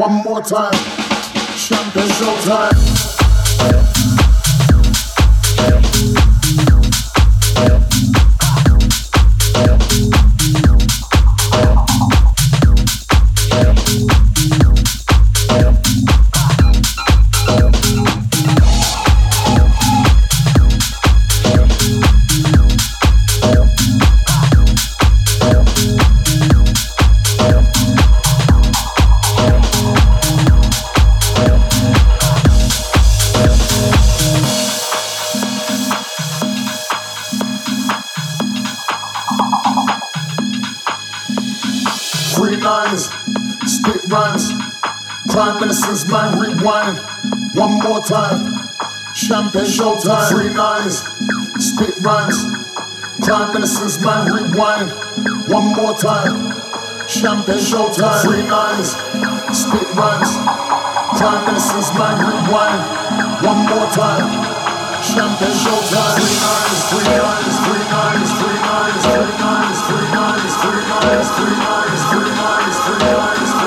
One more time. Champagne showtime. time. Champagne showtime. Free nines. Spit rhymes. Prime Minister's man rewind. One more time. Champagne showtime. Free nines. Spit rhymes. Prime Minister's man rewind. One more time. Champagne showtime. Free nines. Free nines. Free nines. Free nines. Free nines. Free nines. Free nines. Free nines. Free nines. Free nines. Free nines.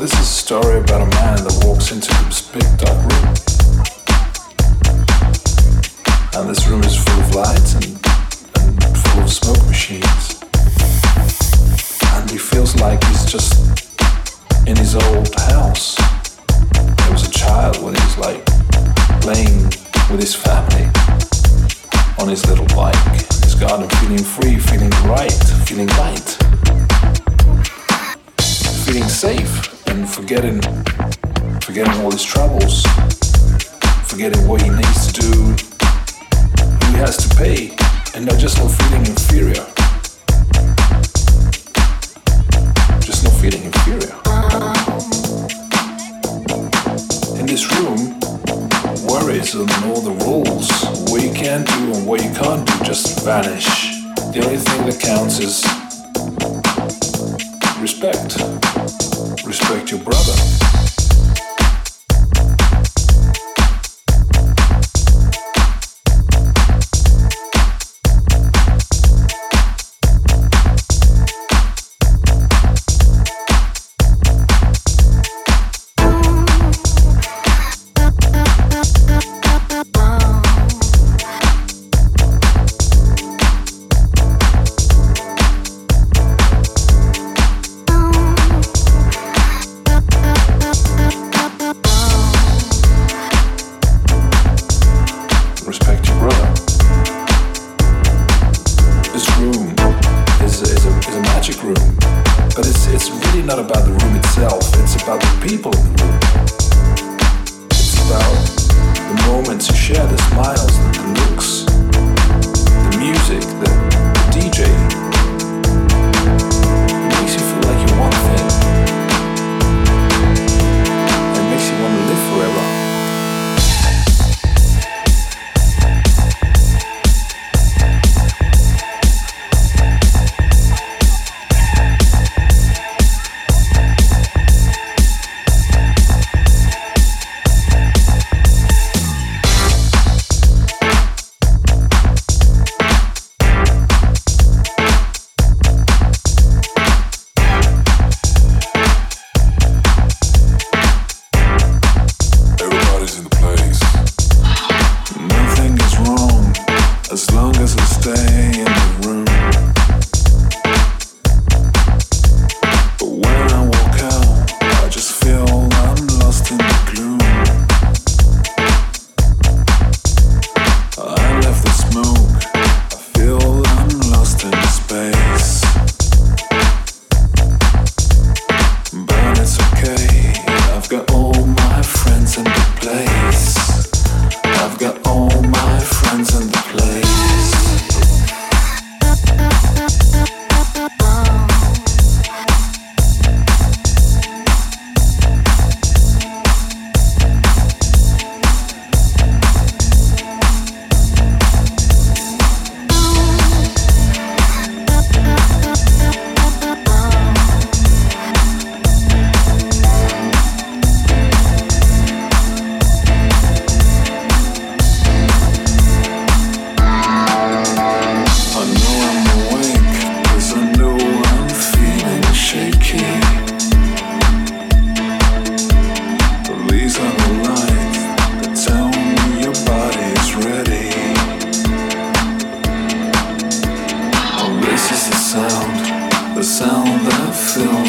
This is a story about a man that walks into this big dark room. And this room is full of lights and, and full of smoke machines. And he feels like he's just in his old house. He was a child when he was like playing with his family on his little bike his garden, feeling free, feeling right, feeling light forgetting forgetting all his troubles, forgetting what he needs to do, who he has to pay, and not just not feeling inferior. Just not feeling inferior. In this room, worries and all the rules, what you can do and what you can't do just vanish. The only thing that counts is respect. Respect your brother.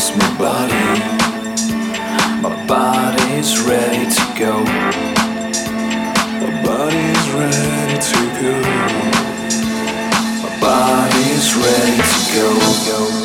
My body. My body's ready to go. My body's ready to go. My body's ready to go,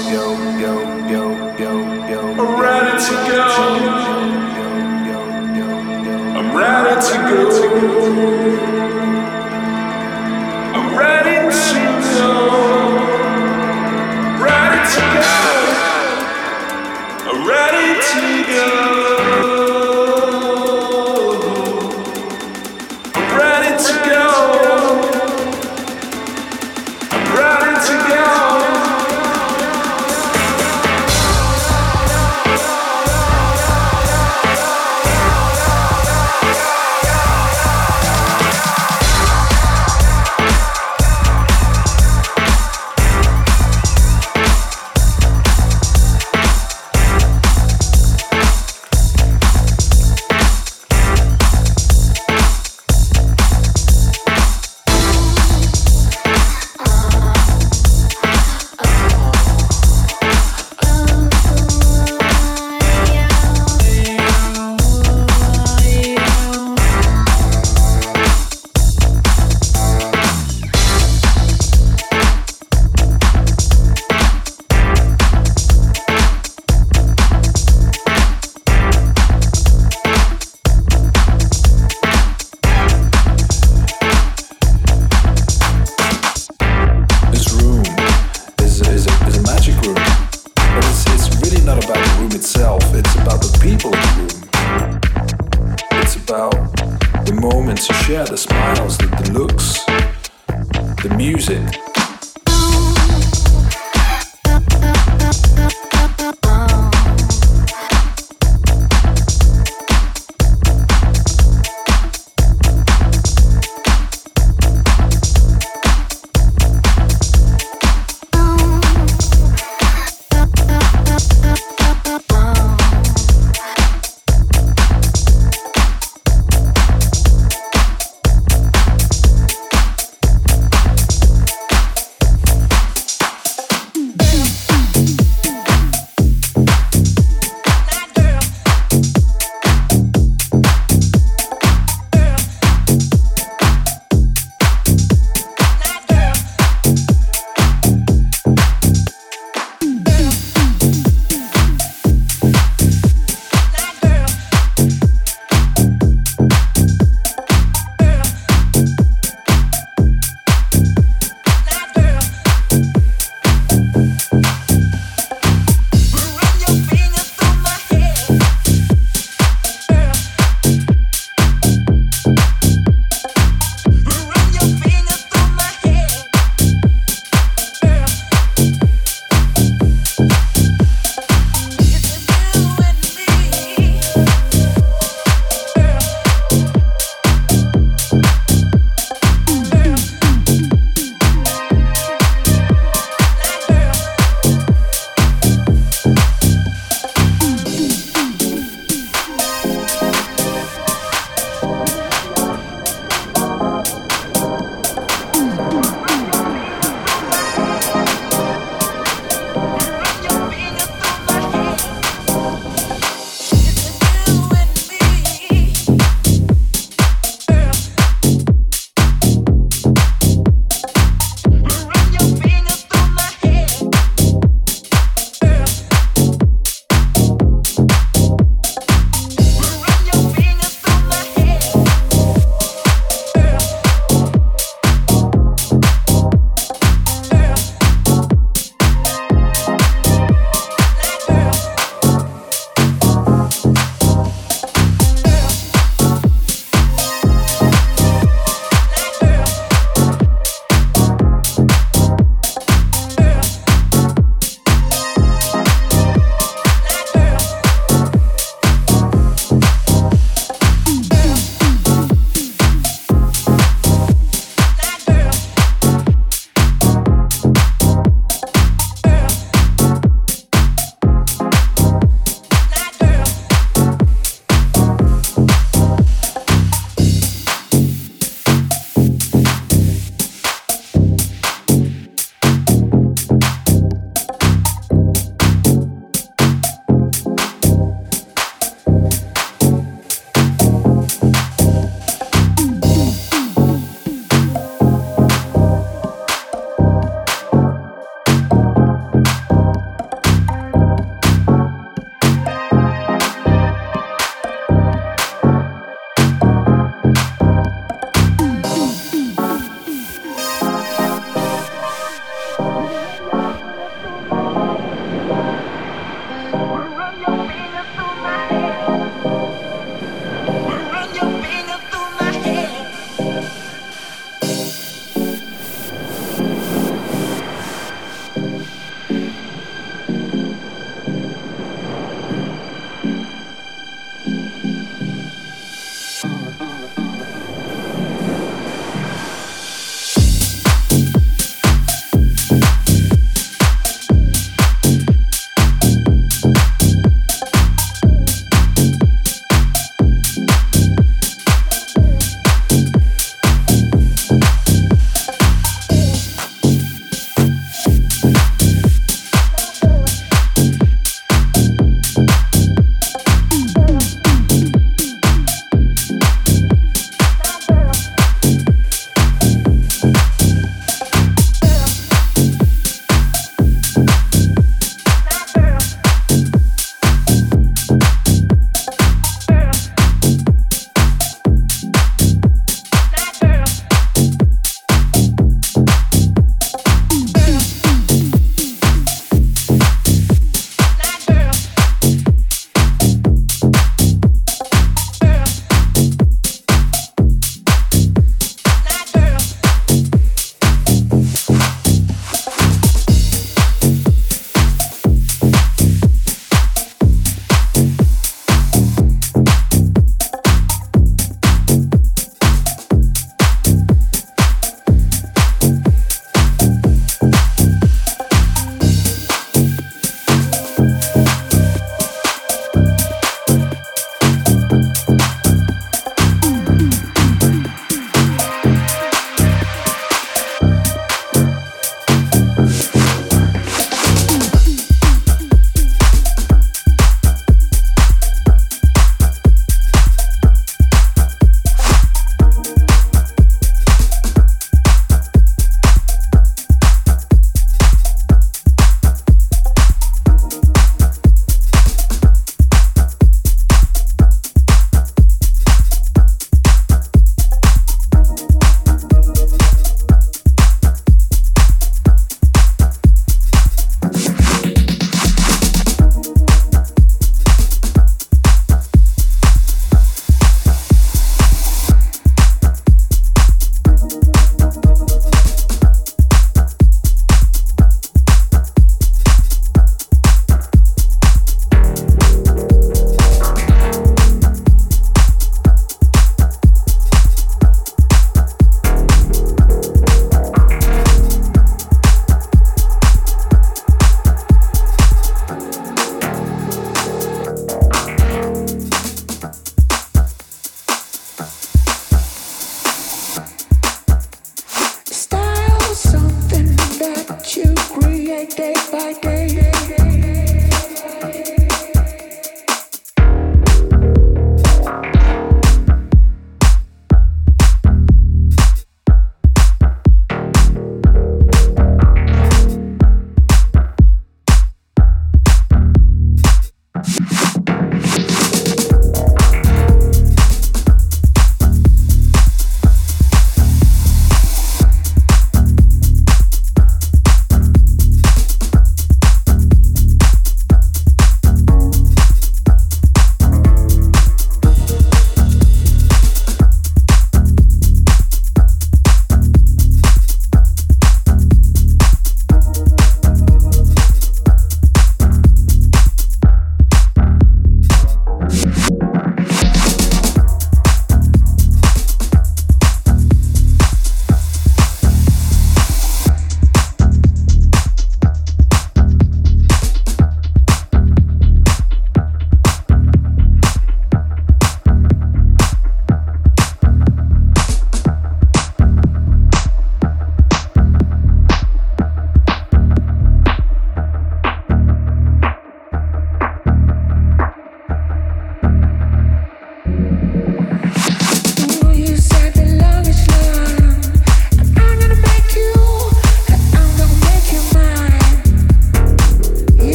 the music.